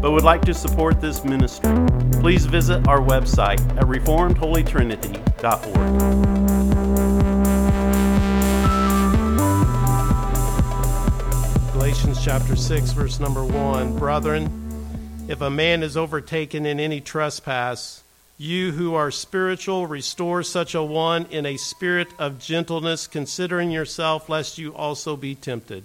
but would like to support this ministry, please visit our website at reformedholytrinity.org. Galatians chapter 6, verse number 1. Brethren, if a man is overtaken in any trespass, you who are spiritual, restore such a one in a spirit of gentleness, considering yourself, lest you also be tempted.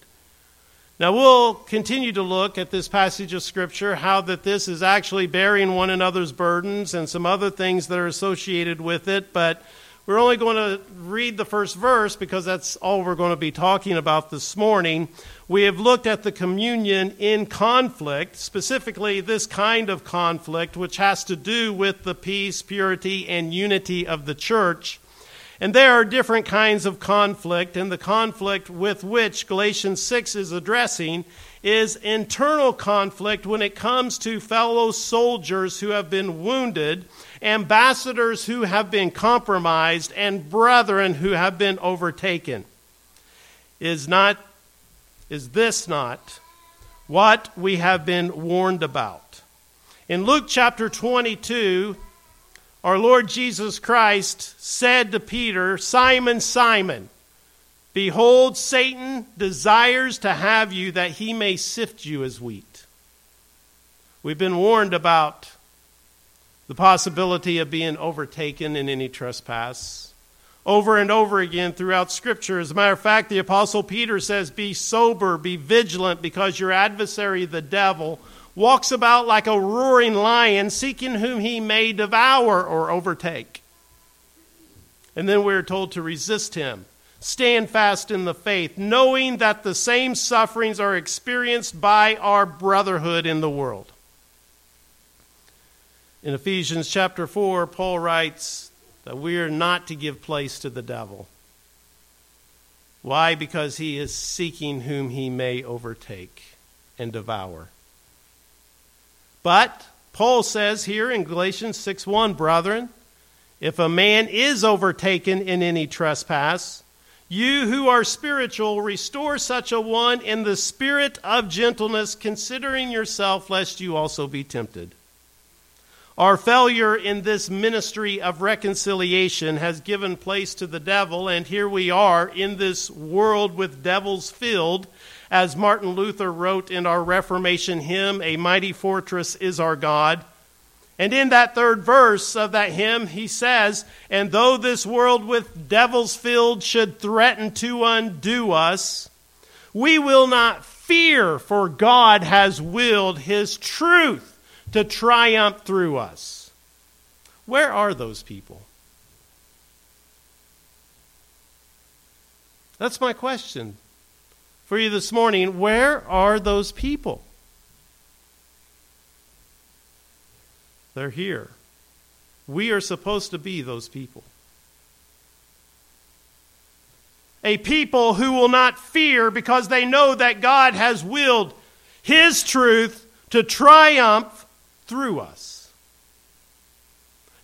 Now we'll continue to look at this passage of Scripture, how that this is actually bearing one another's burdens and some other things that are associated with it, but we're only going to read the first verse because that's all we're going to be talking about this morning. We have looked at the communion in conflict, specifically this kind of conflict, which has to do with the peace, purity, and unity of the church. And there are different kinds of conflict, and the conflict with which Galatians 6 is addressing is internal conflict when it comes to fellow soldiers who have been wounded, ambassadors who have been compromised, and brethren who have been overtaken. Is not is this not what we have been warned about? In Luke chapter 22, our Lord Jesus Christ said to Peter, Simon, Simon, behold, Satan desires to have you that he may sift you as wheat. We've been warned about the possibility of being overtaken in any trespass over and over again throughout Scripture. As a matter of fact, the Apostle Peter says, Be sober, be vigilant, because your adversary, the devil, walks about like a roaring lion, seeking whom he may devour or overtake. And then we're told to resist him. Stand fast in the faith, knowing that the same sufferings are experienced by our brotherhood in the world. In Ephesians chapter 4, Paul writes that we are not to give place to the devil. Why? Because he is seeking whom he may overtake and devour. But Paul says here in Galatians 6 1, brethren, if a man is overtaken in any trespass, you who are spiritual, restore such a one in the spirit of gentleness, considering yourself, lest you also be tempted. Our failure in this ministry of reconciliation has given place to the devil, and here we are in this world with devils filled, as Martin Luther wrote in our Reformation hymn, A Mighty Fortress is Our God. And in that third verse of that hymn, he says, And though this world with devils filled should threaten to undo us, we will not fear, for God has willed his truth to triumph through us. Where are those people? That's my question for you this morning. Where are those people? They're here. We are supposed to be those people. A people who will not fear because they know that God has willed His truth to triumph through us.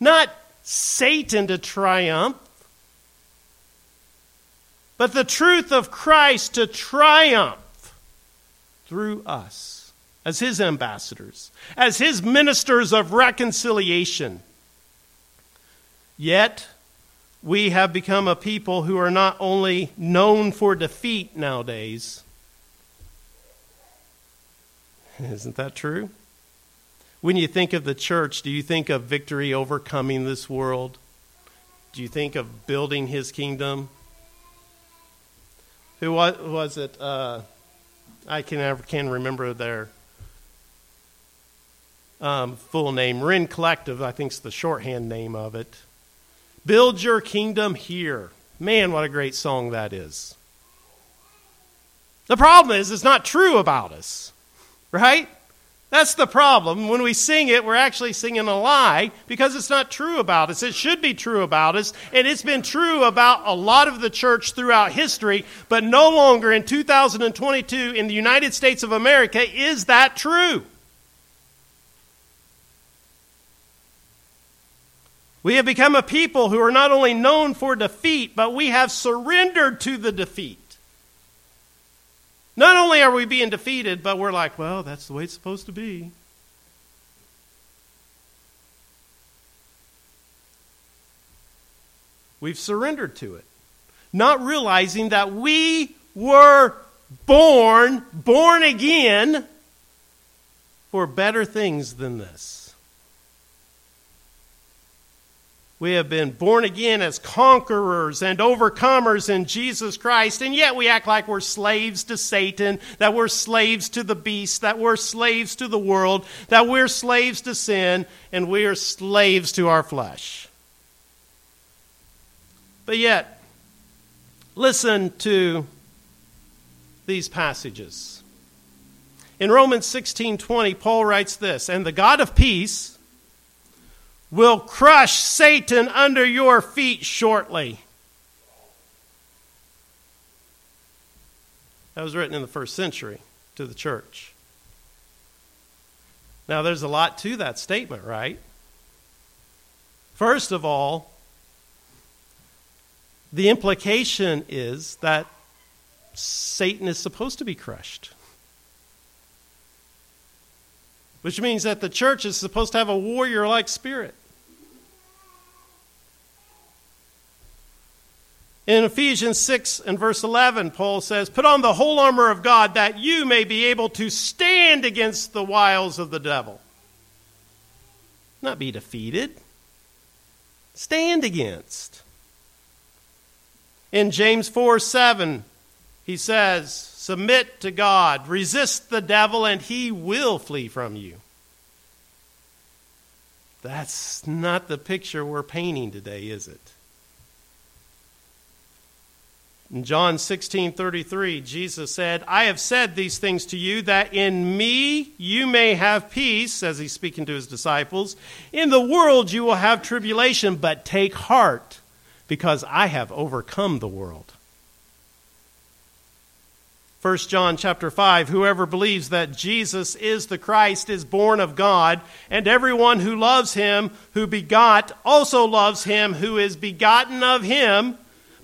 Not Satan to triumph, but the truth of Christ to triumph through us as his ambassadors, as his ministers of reconciliation. Yet, we have become a people who are not only known for defeat nowadays. Isn't that true? When you think of the church, do you think of victory overcoming this world? Do you think of building his kingdom? Who was, was it? Uh, I can never can remember their um, full name. Rend Collective, I think, is the shorthand name of it. Build your kingdom here. Man, what a great song that is. The problem is, it's not true about us, right? That's the problem. When we sing it, we're actually singing a lie because it's not true about us. It should be true about us, and it's been true about a lot of the church throughout history, but no longer in 2022 in the United States of America is that true. We have become a people who are not only known for defeat, but we have surrendered to the defeat. Not only are we being defeated, but we're like, well, that's the way it's supposed to be. We've surrendered to it, not realizing that we were born, born again, for better things than this. We have been born again as conquerors and overcomers in Jesus Christ, and yet we act like we're slaves to Satan, that we're slaves to the beast, that we're slaves to the world, that we're slaves to sin, and we are slaves to our flesh. But yet, listen to these passages. In Romans 16:20, Paul writes this, "And the God of peace will crush Satan under your feet shortly. That was written in the first century to the church. Now, there's a lot to that statement, right? First of all, the implication is that Satan is supposed to be crushed. Which means that the church is supposed to have a warrior like spirit. In Ephesians 6 and verse 11, Paul says, Put on the whole armor of God that you may be able to stand against the wiles of the devil. Not be defeated, stand against. In James 4 7, he says, Submit to God, resist the devil, and he will flee from you. That's not the picture we're painting today, is it? In John 16 33, Jesus said, I have said these things to you that in me you may have peace, as he's speaking to his disciples. In the world you will have tribulation, but take heart, because I have overcome the world. 1 John chapter 5 Whoever believes that Jesus is the Christ is born of God, and everyone who loves him who begot also loves him who is begotten of him.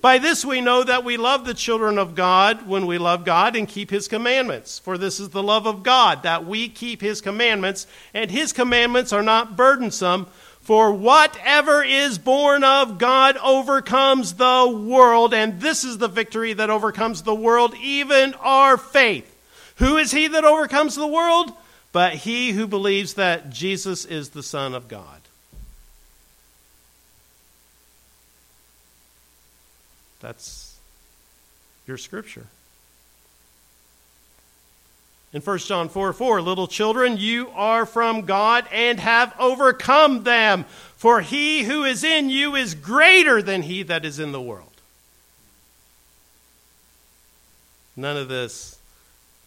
By this we know that we love the children of God when we love God and keep his commandments. For this is the love of God, that we keep his commandments, and his commandments are not burdensome. For whatever is born of God overcomes the world, and this is the victory that overcomes the world, even our faith. Who is he that overcomes the world? But he who believes that Jesus is the Son of God. That's your scripture. In 1 John 4 4, little children, you are from God and have overcome them, for he who is in you is greater than he that is in the world. None of this,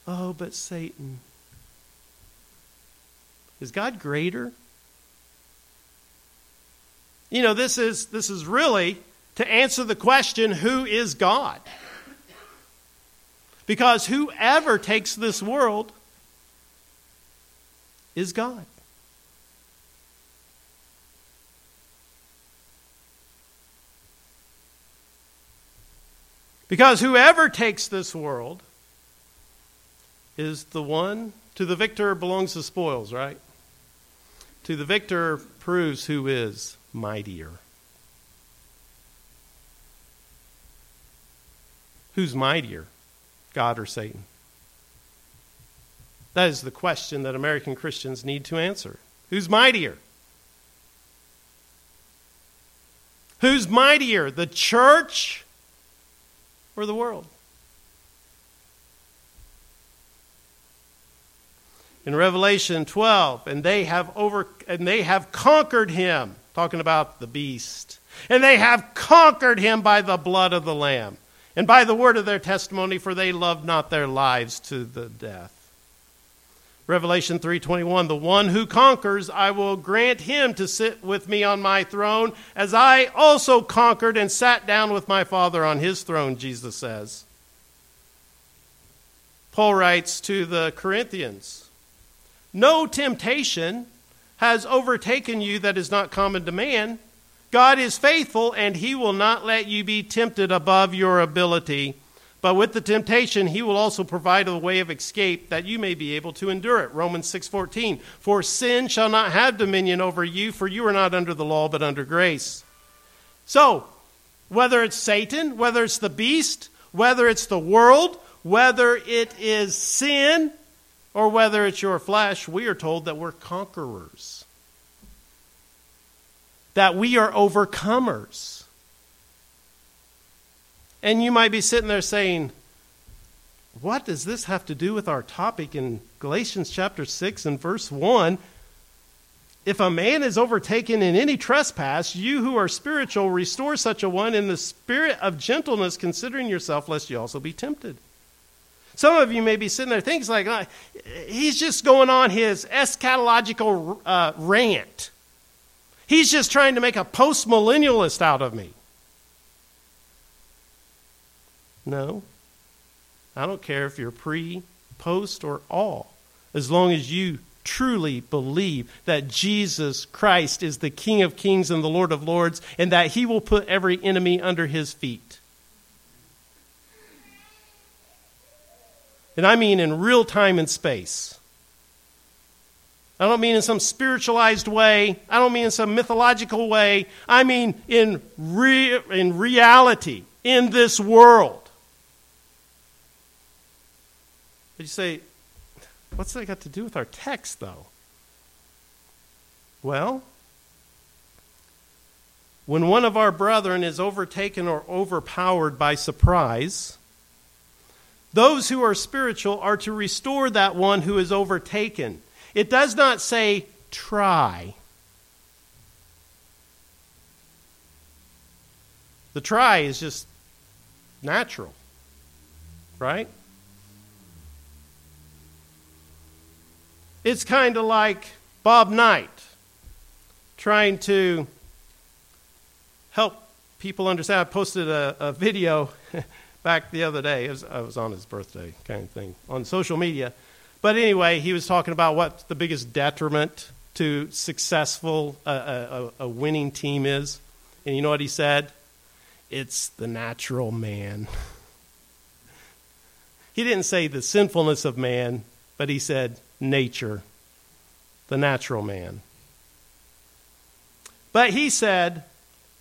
oh, but Satan. Is God greater? You know, this is, this is really to answer the question who is God? Because whoever takes this world is God. Because whoever takes this world is the one, to the victor belongs the spoils, right? To the victor proves who is mightier. Who's mightier, God or Satan? That is the question that American Christians need to answer. Who's mightier? Who's mightier, the church or the world? In Revelation 12, and they have over and they have conquered him, talking about the beast. And they have conquered him by the blood of the lamb and by the word of their testimony, for they loved not their lives to the death. Revelation 3:21 The one who conquers I will grant him to sit with me on my throne as I also conquered and sat down with my Father on his throne Jesus says. Paul writes to the Corinthians No temptation has overtaken you that is not common to man. God is faithful and he will not let you be tempted above your ability but with the temptation, he will also provide a way of escape that you may be able to endure it. Romans 6:14. For sin shall not have dominion over you, for you are not under the law but under grace. So, whether it's Satan, whether it's the beast, whether it's the world, whether it is sin, or whether it's your flesh, we are told that we're conquerors. That we are overcomers. And you might be sitting there saying, What does this have to do with our topic in Galatians chapter 6 and verse 1? If a man is overtaken in any trespass, you who are spiritual restore such a one in the spirit of gentleness, considering yourself, lest you also be tempted. Some of you may be sitting there thinking, like, he's just going on his eschatological uh, rant. He's just trying to make a post millennialist out of me. No. I don't care if you're pre, post, or all, as long as you truly believe that Jesus Christ is the King of kings and the Lord of lords, and that he will put every enemy under his feet. And I mean in real time and space. I don't mean in some spiritualized way. I don't mean in some mythological way. I mean in, re- in reality, in this world. But you say, what's that got to do with our text, though? Well, when one of our brethren is overtaken or overpowered by surprise, those who are spiritual are to restore that one who is overtaken. It does not say try. The try is just natural, right? It's kind of like Bob Knight trying to help people understand. I posted a, a video back the other day. It was, I was on his birthday kind of thing on social media. But anyway, he was talking about what the biggest detriment to successful uh, a, a winning team is. And you know what he said? It's the natural man. he didn't say the sinfulness of man, but he said nature, the natural man. But he said,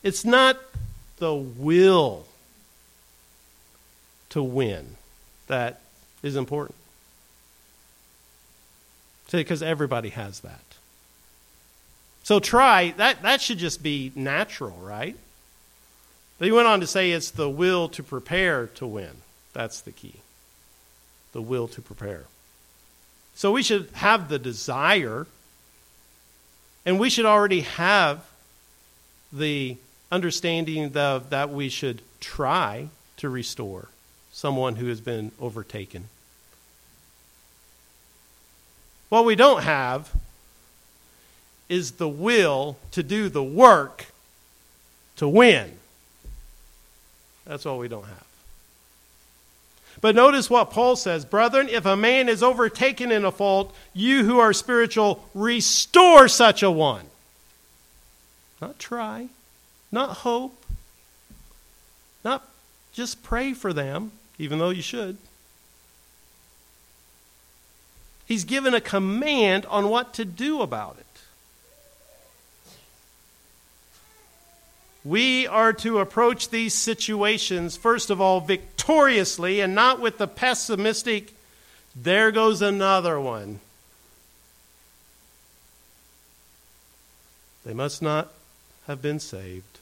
it's not the will to win that is important. Because everybody has that. So try, that, that should just be natural, right? But he went on to say it's the will to prepare to win. That's the key. The will to prepare. So we should have the desire, and we should already have the understanding of, that we should try to restore someone who has been overtaken. What we don't have is the will to do the work to win. That's all we don't have. But notice what Paul says Brethren, if a man is overtaken in a fault, you who are spiritual, restore such a one. Not try, not hope, not just pray for them, even though you should. He's given a command on what to do about it. We are to approach these situations, first of all, victoriously and not with the pessimistic, there goes another one. They must not have been saved.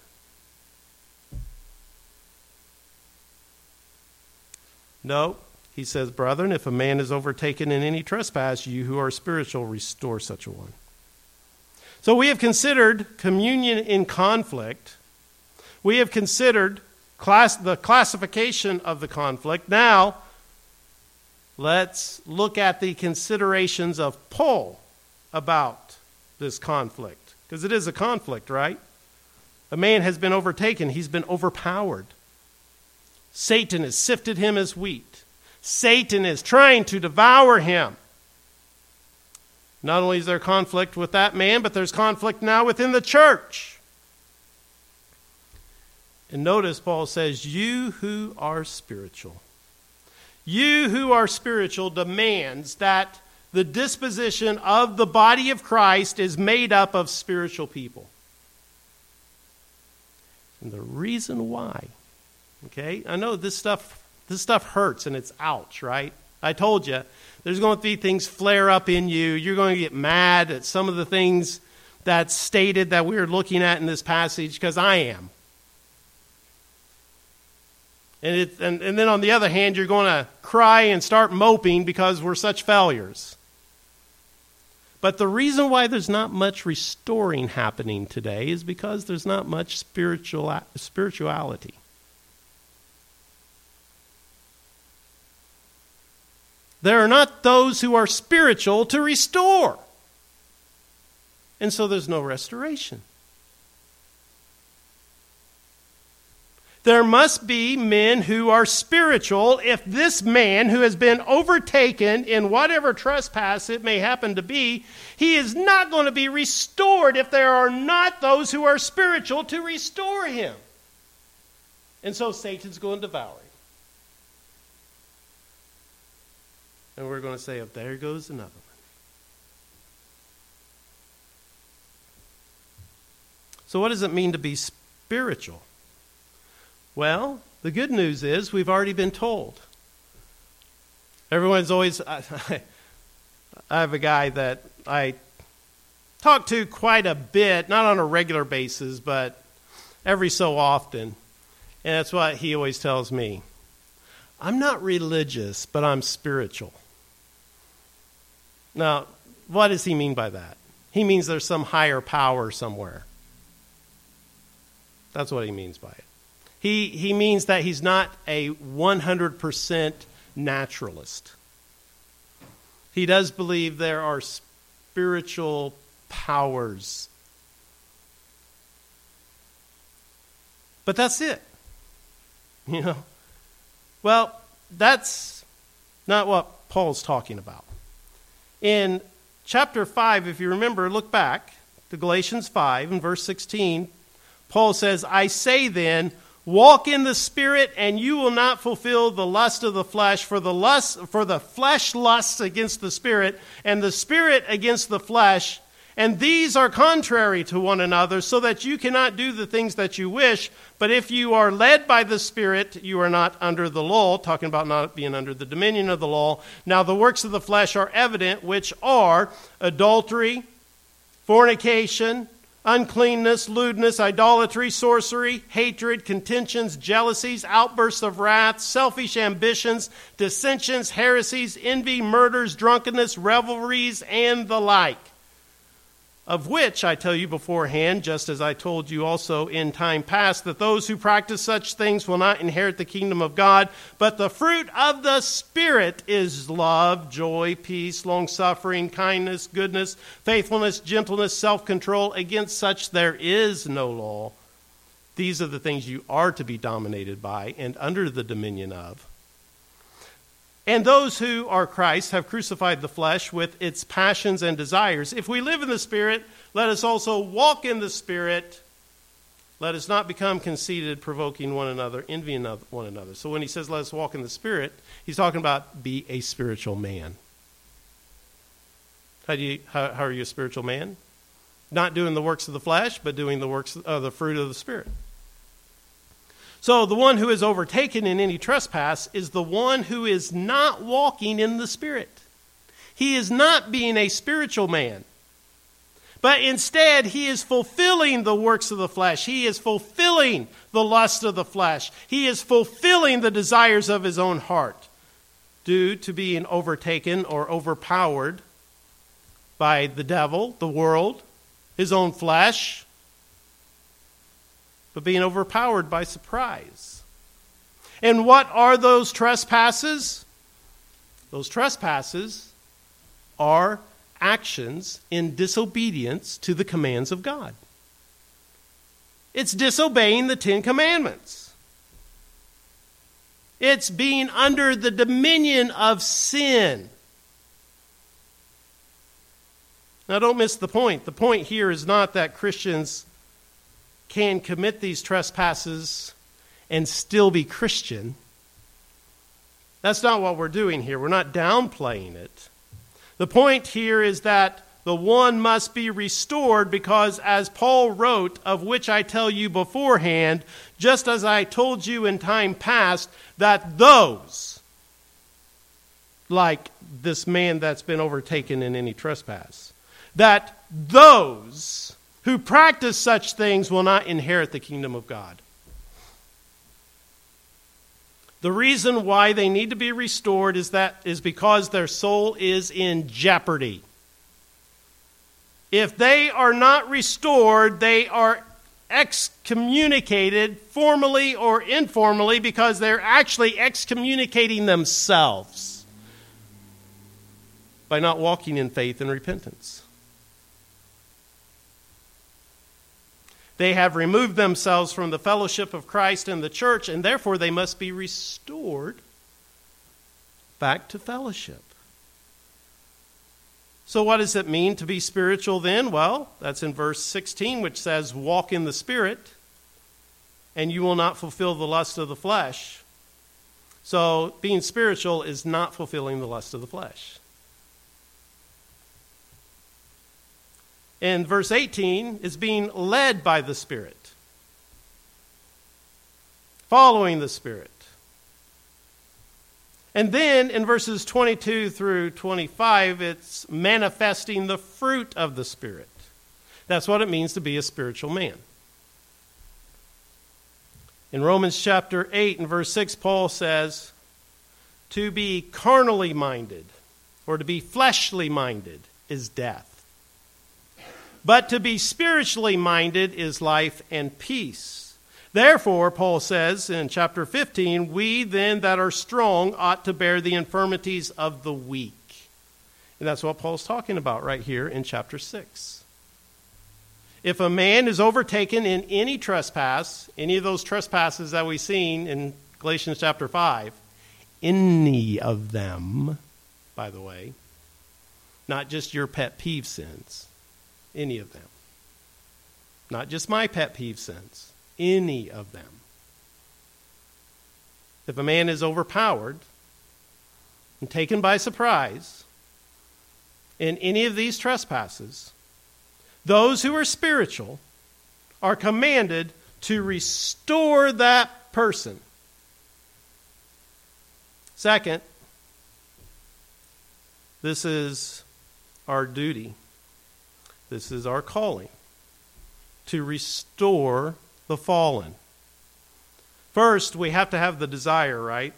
No, he says, Brethren, if a man is overtaken in any trespass, you who are spiritual, restore such a one. So we have considered communion in conflict we have considered class, the classification of the conflict. Now, let's look at the considerations of Paul about this conflict. Because it is a conflict, right? A man has been overtaken, he's been overpowered. Satan has sifted him as wheat. Satan is trying to devour him. Not only is there conflict with that man, but there's conflict now within the church. And notice Paul says, You who are spiritual. You who are spiritual demands that the disposition of the body of Christ is made up of spiritual people. And the reason why, okay, I know this stuff this stuff hurts and it's ouch, right? I told you, there's going to be things flare up in you. You're going to get mad at some of the things that's stated that we're looking at in this passage because I am. And, it, and, and then on the other hand, you're going to cry and start moping because we're such failures. But the reason why there's not much restoring happening today is because there's not much spiritual, spirituality. There are not those who are spiritual to restore. And so there's no restoration. There must be men who are spiritual if this man who has been overtaken in whatever trespass it may happen to be, he is not going to be restored if there are not those who are spiritual to restore him. And so Satan's going to devour him. And we're going to say, oh, there goes another one. So, what does it mean to be spiritual? Well, the good news is we've already been told. Everyone's always. I, I have a guy that I talk to quite a bit, not on a regular basis, but every so often. And that's what he always tells me. I'm not religious, but I'm spiritual. Now, what does he mean by that? He means there's some higher power somewhere. That's what he means by it. He, he means that he's not a 100% naturalist. He does believe there are spiritual powers. But that's it. You know? Well, that's not what Paul's talking about. In chapter 5, if you remember, look back to Galatians 5 and verse 16. Paul says, I say then, Walk in the spirit, and you will not fulfill the lust of the flesh, for the lust for the flesh lusts against the spirit, and the spirit against the flesh, and these are contrary to one another, so that you cannot do the things that you wish. But if you are led by the Spirit, you are not under the law, talking about not being under the dominion of the law. Now the works of the flesh are evident, which are adultery, fornication, uncleanness, lewdness, idolatry, sorcery, hatred, contentions, jealousies, outbursts of wrath, selfish ambitions, dissensions, heresies, envy, murders, drunkenness, revelries, and the like. Of which I tell you beforehand, just as I told you also in time past, that those who practice such things will not inherit the kingdom of God. But the fruit of the Spirit is love, joy, peace, long suffering, kindness, goodness, faithfulness, gentleness, self control. Against such there is no law. These are the things you are to be dominated by and under the dominion of. And those who are Christ have crucified the flesh with its passions and desires. If we live in the Spirit, let us also walk in the Spirit. Let us not become conceited, provoking one another, envying one another. So when he says, let us walk in the Spirit, he's talking about be a spiritual man. How, do you, how, how are you a spiritual man? Not doing the works of the flesh, but doing the works of the fruit of the Spirit. So the one who is overtaken in any trespass is the one who is not walking in the Spirit. He is not being a spiritual man. But instead, he is fulfilling the works of the flesh. He is fulfilling the lust of the flesh. He is fulfilling the desires of his own heart due to being overtaken or overpowered by the devil, the world, his own flesh, but being overpowered by surprise. And what are those trespasses? Those trespasses are actions in disobedience to the commands of God. It's disobeying the Ten Commandments. It's being under the dominion of sin. Now, don't miss the point. The point here is not that Christians can commit these trespasses and still be Christian. That's not what we're doing here. We're not downplaying it. The point here is that the one must be restored because, as Paul wrote, of which I tell you beforehand, just as I told you in time past, that those, like this man that's been overtaken in any trespass, that those who practice such things will not inherit the kingdom of God. The reason why they need to be restored is that is because their soul is in jeopardy. If they are not restored, they are excommunicated formally or informally because they're actually excommunicating themselves by not walking in faith and repentance. They have removed themselves from the fellowship of Christ and the church, and therefore they must be restored back to fellowship. So, what does it mean to be spiritual then? Well, that's in verse 16, which says, Walk in the Spirit, and you will not fulfill the lust of the flesh. So, being spiritual is not fulfilling the lust of the flesh. In verse 18 is being led by the Spirit, following the Spirit. And then in verses 22 through 25, it's manifesting the fruit of the Spirit. That's what it means to be a spiritual man. In Romans chapter 8 and verse 6, Paul says, To be carnally minded or to be fleshly minded is death. But to be spiritually minded is life and peace. Therefore, Paul says in chapter 15, we then that are strong ought to bear the infirmities of the weak. And that's what Paul's talking about right here in chapter 6. If a man is overtaken in any trespass, any of those trespasses that we've seen in Galatians chapter 5, any of them, by the way, not just your pet peeve sins, any of them. Not just my pet peeve sins, any of them. If a man is overpowered and taken by surprise in any of these trespasses, those who are spiritual are commanded to restore that person. Second, this is our duty. This is our calling to restore the fallen. First, we have to have the desire, right?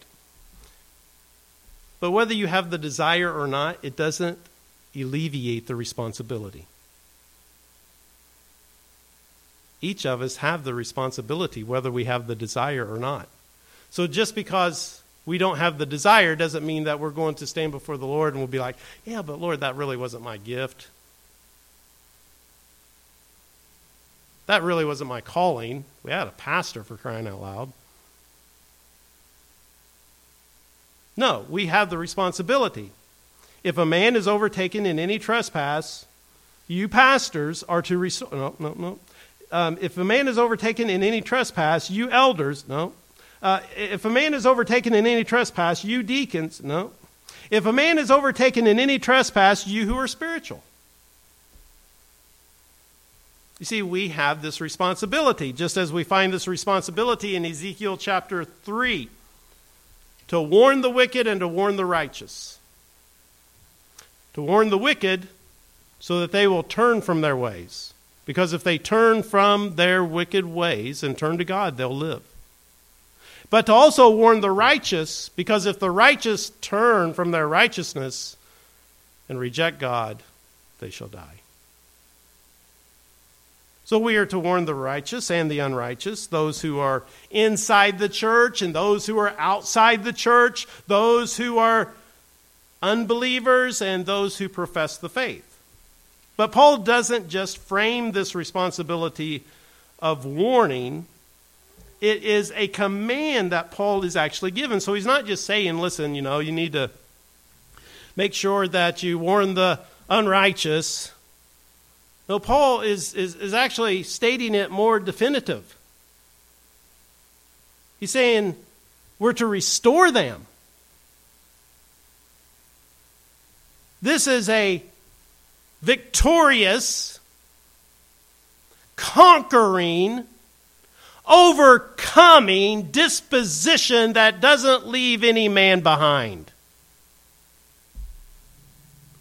But whether you have the desire or not, it doesn't alleviate the responsibility. Each of us have the responsibility, whether we have the desire or not. So just because we don't have the desire doesn't mean that we're going to stand before the Lord and we'll be like, yeah, but Lord, that really wasn't my gift. That really wasn't my calling. We had a pastor for crying out loud. No, we have the responsibility. If a man is overtaken in any trespass, you pastors are to restore. No, no, no. Um, if a man is overtaken in any trespass, you elders, no. Uh, if a man is overtaken in any trespass, you deacons, no. If a man is overtaken in any trespass, you who are spiritual. You see, we have this responsibility, just as we find this responsibility in Ezekiel chapter 3 to warn the wicked and to warn the righteous. To warn the wicked so that they will turn from their ways. Because if they turn from their wicked ways and turn to God, they'll live. But to also warn the righteous, because if the righteous turn from their righteousness and reject God, they shall die. So we are to warn the righteous and the unrighteous, those who are inside the church and those who are outside the church, those who are unbelievers and those who profess the faith. But Paul doesn't just frame this responsibility of warning, it is a command that Paul is actually given. So he's not just saying, listen, you know, you need to make sure that you warn the unrighteous. No, Paul is, is, is actually stating it more definitive. He's saying we're to restore them. This is a victorious, conquering, overcoming disposition that doesn't leave any man behind.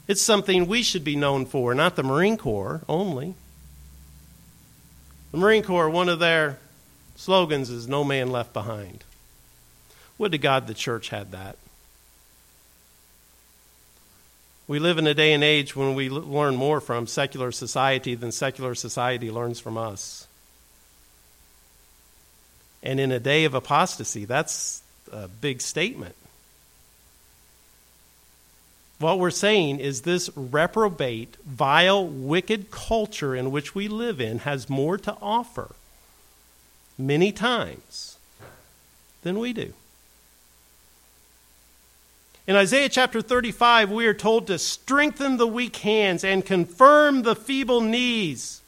It's something we should be known for, not the Marine Corps only. The Marine Corps, one of their slogans is No Man Left Behind. Would to God the church had that. We live in a day and age when we learn more from secular society than secular society learns from us. And in a day of apostasy, that's a big statement. What we're saying is this reprobate, vile, wicked culture in which we live in has more to offer many times than we do. In Isaiah chapter 35, we are told to strengthen the weak hands and confirm the feeble knees.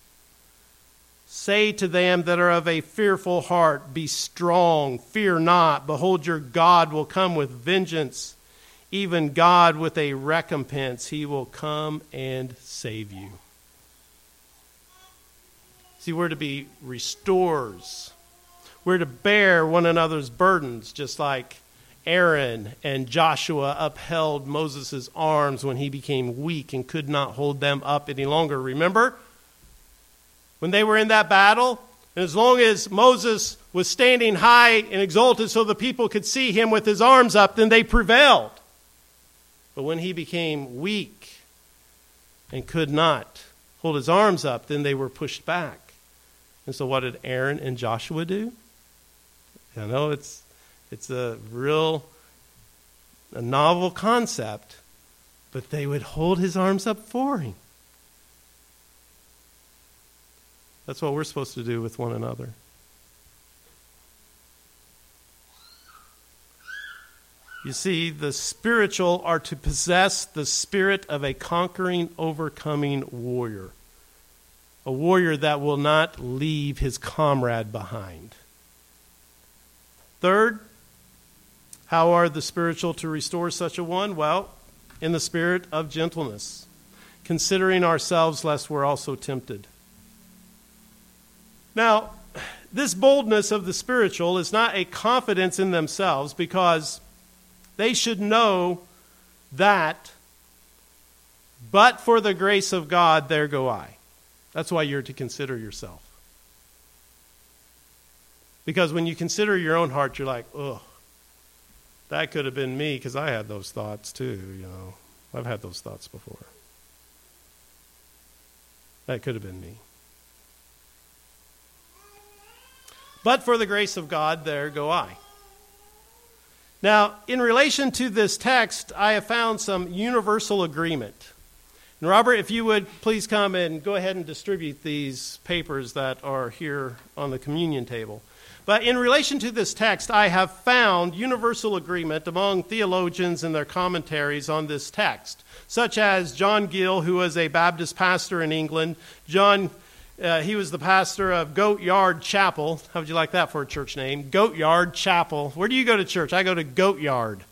Say to them that are of a fearful heart, Be strong, fear not. Behold, your God will come with vengeance, even God with a recompense. He will come and save you. See, we're to be restorers we're to bear one another's burdens, just like Aaron and Joshua upheld Moses' arms when he became weak and could not hold them up any longer. Remember? When they were in that battle, and as long as Moses was standing high and exalted so the people could see him with his arms up, then they prevailed. But when he became weak and could not hold his arms up, then they were pushed back. And so, what did Aaron and Joshua do? I know it's, it's a real a novel concept, but they would hold his arms up for him. That's what we're supposed to do with one another. You see, the spiritual are to possess the spirit of a conquering, overcoming warrior. A warrior that will not leave his comrade behind. Third, how are the spiritual to restore such a one? Well, in the spirit of gentleness, considering ourselves lest we're also tempted. Now, this boldness of the spiritual is not a confidence in themselves because they should know that, but for the grace of God, there go I. That's why you're to consider yourself. Because when you consider your own heart, you're like, oh, that could have been me because I had those thoughts too, you know. I've had those thoughts before. That could have been me. But for the grace of God, there go I. Now, in relation to this text, I have found some universal agreement. And Robert, if you would please come and go ahead and distribute these papers that are here on the communion table. But in relation to this text, I have found universal agreement among theologians in their commentaries on this text, such as John Gill, who was a Baptist pastor in England. John, uh, he was the pastor of Goat Yard Chapel. How would you like that for a church name? Goat Yard Chapel. Where do you go to church? I go to Goat Yard.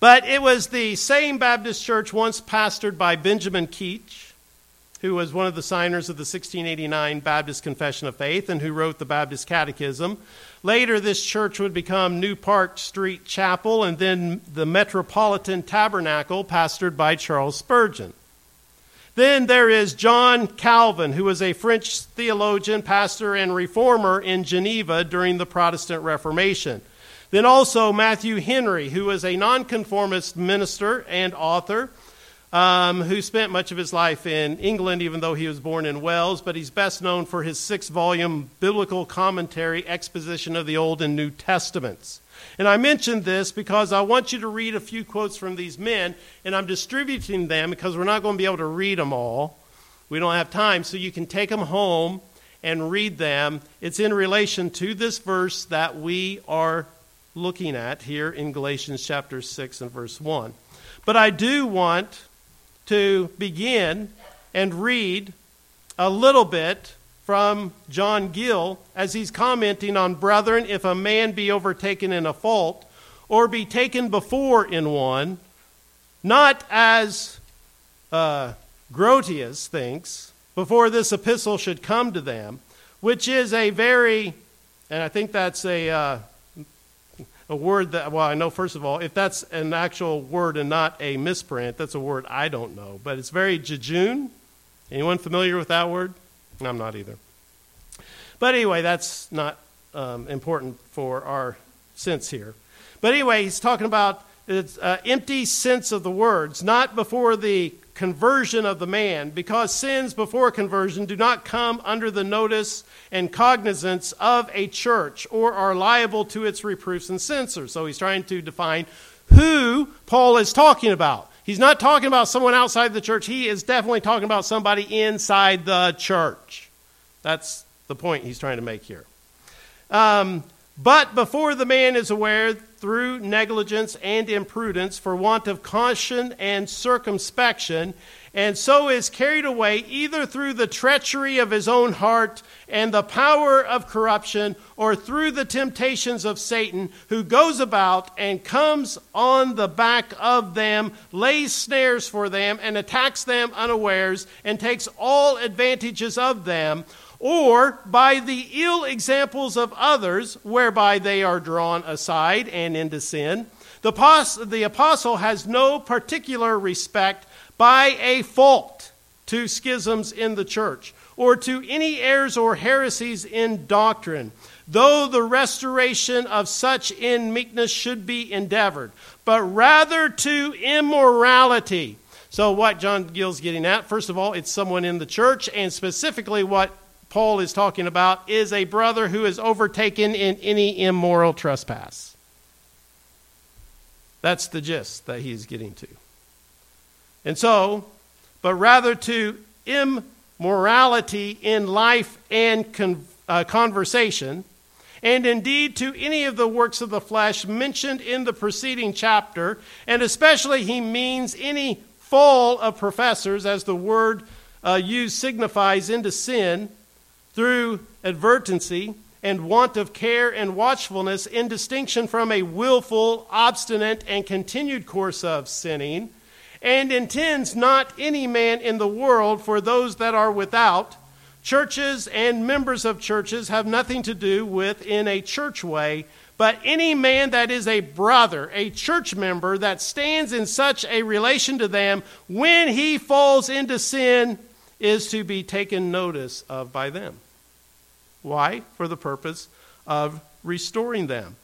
But it was the same Baptist church once pastored by Benjamin Keach who was one of the signers of the 1689 Baptist Confession of Faith and who wrote the Baptist Catechism. Later, this church would become New Park Street Chapel and then the Metropolitan Tabernacle, pastored by Charles Spurgeon. Then there is John Calvin, who was a French theologian, pastor, and reformer in Geneva during the Protestant Reformation. Then also Matthew Henry, who was a nonconformist minister and author um, who spent much of his life in England, even though he was born in Wales, but he's best known for his six volume biblical commentary exposition of the Old and New Testaments. And I mentioned this because I want you to read a few quotes from these men, and I'm distributing them because we're not going to be able to read them all. We don't have time, so you can take them home and read them. It's in relation to this verse that we are looking at here in Galatians chapter 6 and verse 1. But I do want to begin and read a little bit from John Gill as he's commenting on, Brethren, if a man be overtaken in a fault, or be taken before in one, not as uh, Grotius thinks, before this epistle should come to them, which is a very, and I think that's a, uh, a word that, well, I know first of all, if that's an actual word and not a misprint, that's a word I don't know, but it's very jejune. Anyone familiar with that word? I'm not either. But anyway, that's not um, important for our sense here. But anyway, he's talking about its uh, empty sense of the words, not before the conversion of the man, because sins before conversion do not come under the notice and cognizance of a church or are liable to its reproofs and censors. So he's trying to define who Paul is talking about. He's not talking about someone outside the church. He is definitely talking about somebody inside the church. That's the point he's trying to make here. Um, but before the man is aware, through negligence and imprudence, for want of caution and circumspection, and so is carried away either through the treachery of his own heart and the power of corruption, or through the temptations of Satan, who goes about and comes on the back of them, lays snares for them, and attacks them unawares, and takes all advantages of them or by the ill examples of others, whereby they are drawn aside and into sin. The, the apostle has no particular respect by a fault to schisms in the church, or to any errors or heresies in doctrine, though the restoration of such in meekness should be endeavored, but rather to immorality. So, what John Gill's getting at, first of all, it's someone in the church, and specifically what Paul is talking about is a brother who is overtaken in any immoral trespass. That's the gist that he's getting to. And so, but rather to immorality in life and con- uh, conversation, and indeed to any of the works of the flesh mentioned in the preceding chapter, and especially he means any fall of professors, as the word uh, used signifies into sin through advertency and want of care and watchfulness in distinction from a willful, obstinate, and continued course of sinning, and intends not any man in the world for those that are without. Churches and members of churches have nothing to do with in a church way, but any man that is a brother, a church member, that stands in such a relation to them, when he falls into sin, is to be taken notice of by them. Why? For the purpose of restoring them.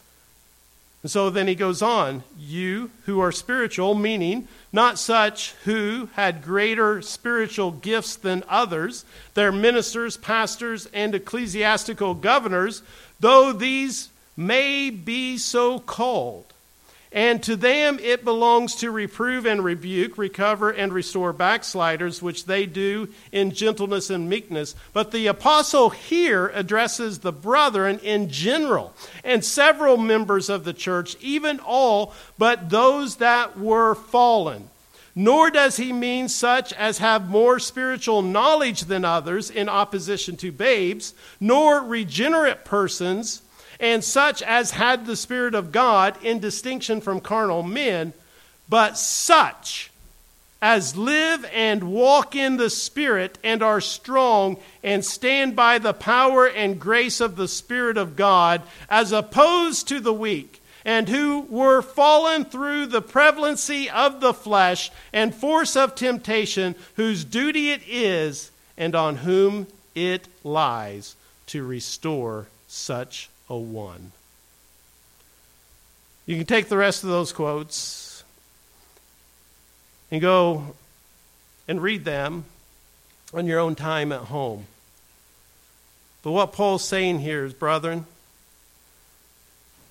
And so then he goes on, you who are spiritual, meaning not such who had greater spiritual gifts than others, their ministers, pastors, and ecclesiastical governors, though these may be so called. And to them it belongs to reprove and rebuke, recover and restore backsliders, which they do in gentleness and meekness. But the apostle here addresses the brethren in general and several members of the church, even all but those that were fallen. Nor does he mean such as have more spiritual knowledge than others in opposition to babes, nor regenerate persons and such as had the Spirit of God in distinction from carnal men, but such as live and walk in the Spirit and are strong and stand by the power and grace of the Spirit of God, as opposed to the weak, and who were fallen through the prevalency of the flesh and force of temptation, whose duty it is, and on whom it lies to restore such 1. You can take the rest of those quotes and go and read them on your own time at home. But what Paul's saying here is, brethren,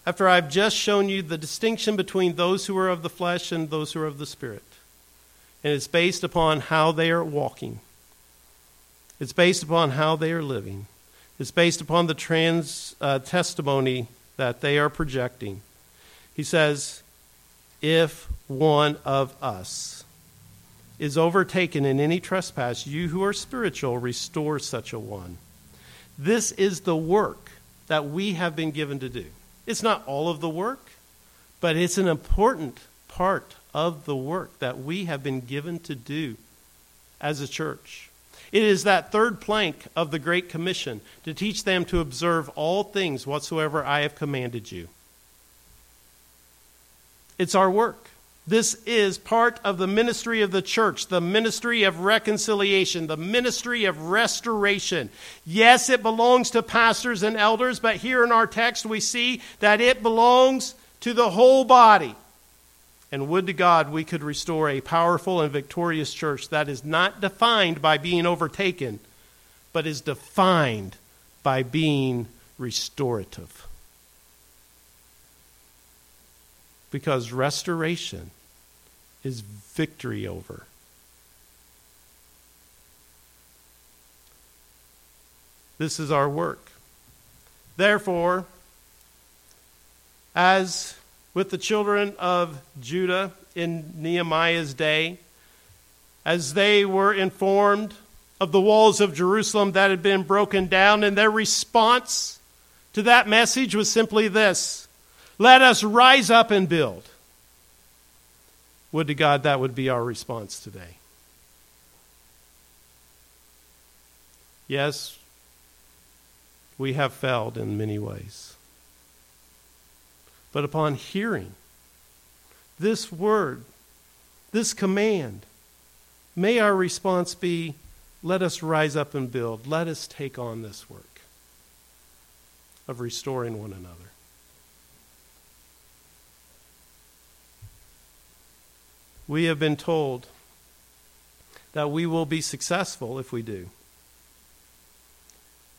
after I've just shown you the distinction between those who are of the flesh and those who are of the Spirit. And it's based upon how they are walking, it's based upon how they are living, it's based upon the trans uh, testimony that they are projecting. He says, If one of us is overtaken in any trespass, you who are spiritual, restore such a one. This is the work that we have been given to do. It's not all of the work, but it's an important part of the work that we have been given to do as a church. It is that third plank of the Great Commission to teach them to observe all things whatsoever I have commanded you. It's our work. This is part of the ministry of the church, the ministry of reconciliation, the ministry of restoration. Yes, it belongs to pastors and elders, but here in our text we see that it belongs to the whole body. And would to God we could restore a powerful and victorious church that is not defined by being overtaken, but is defined by being restorative. Because restoration is victory over. This is our work. Therefore, as with the children of Judah in Nehemiah's day, as they were informed of the walls of Jerusalem that had been broken down, and their response to that message was simply this Let us rise up and build. Would to God that would be our response today. Yes, we have failed in many ways. But upon hearing this word, this command, may our response be let us rise up and build. Let us take on this work of restoring one another. We have been told that we will be successful if we do.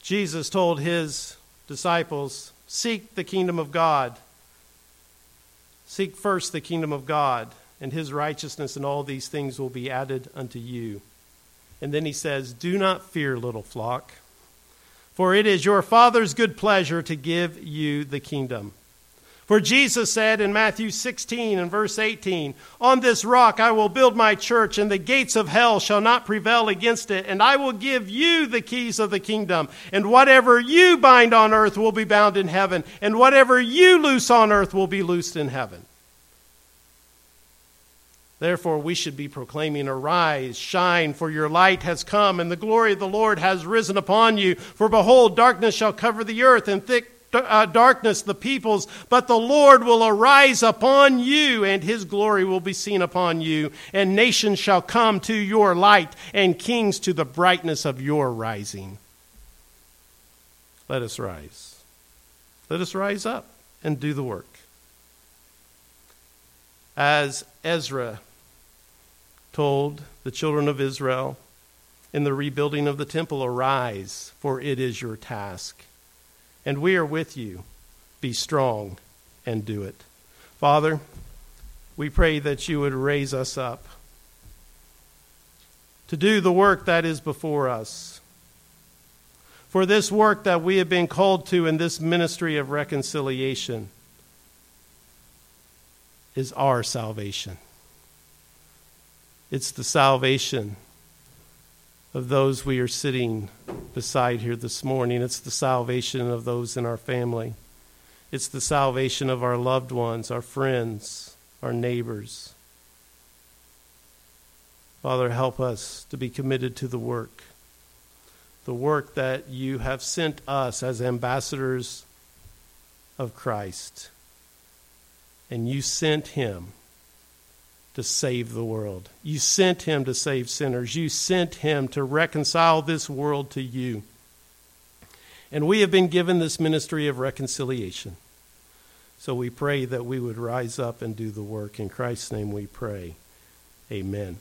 Jesus told his disciples, Seek the kingdom of God. Seek first the kingdom of God and his righteousness, and all these things will be added unto you. And then he says, Do not fear, little flock, for it is your Father's good pleasure to give you the kingdom. For Jesus said in Matthew 16 and verse 18, On this rock I will build my church, and the gates of hell shall not prevail against it. And I will give you the keys of the kingdom. And whatever you bind on earth will be bound in heaven, and whatever you loose on earth will be loosed in heaven. Therefore, we should be proclaiming, Arise, shine, for your light has come, and the glory of the Lord has risen upon you. For behold, darkness shall cover the earth, and thick uh, darkness the peoples, but the Lord will arise upon you, and his glory will be seen upon you. And nations shall come to your light, and kings to the brightness of your rising. Let us rise. Let us rise up and do the work. As Ezra told the children of Israel in the rebuilding of the temple, Arise, for it is your task and we are with you. Be strong and do it. Father, we pray that you would raise us up to do the work that is before us. For this work that we have been called to in this ministry of reconciliation is our salvation. It's the salvation of those we are sitting beside here this morning. It's the salvation of those in our family. It's the salvation of our loved ones, our friends, our neighbors. Father, help us to be committed to the work, the work that you have sent us as ambassadors of Christ. And you sent him to save the world. You sent him to save sinners. You sent him to reconcile this world to you. And we have been given this ministry of reconciliation. So we pray that we would rise up and do the work. In Christ's name we pray. Amen.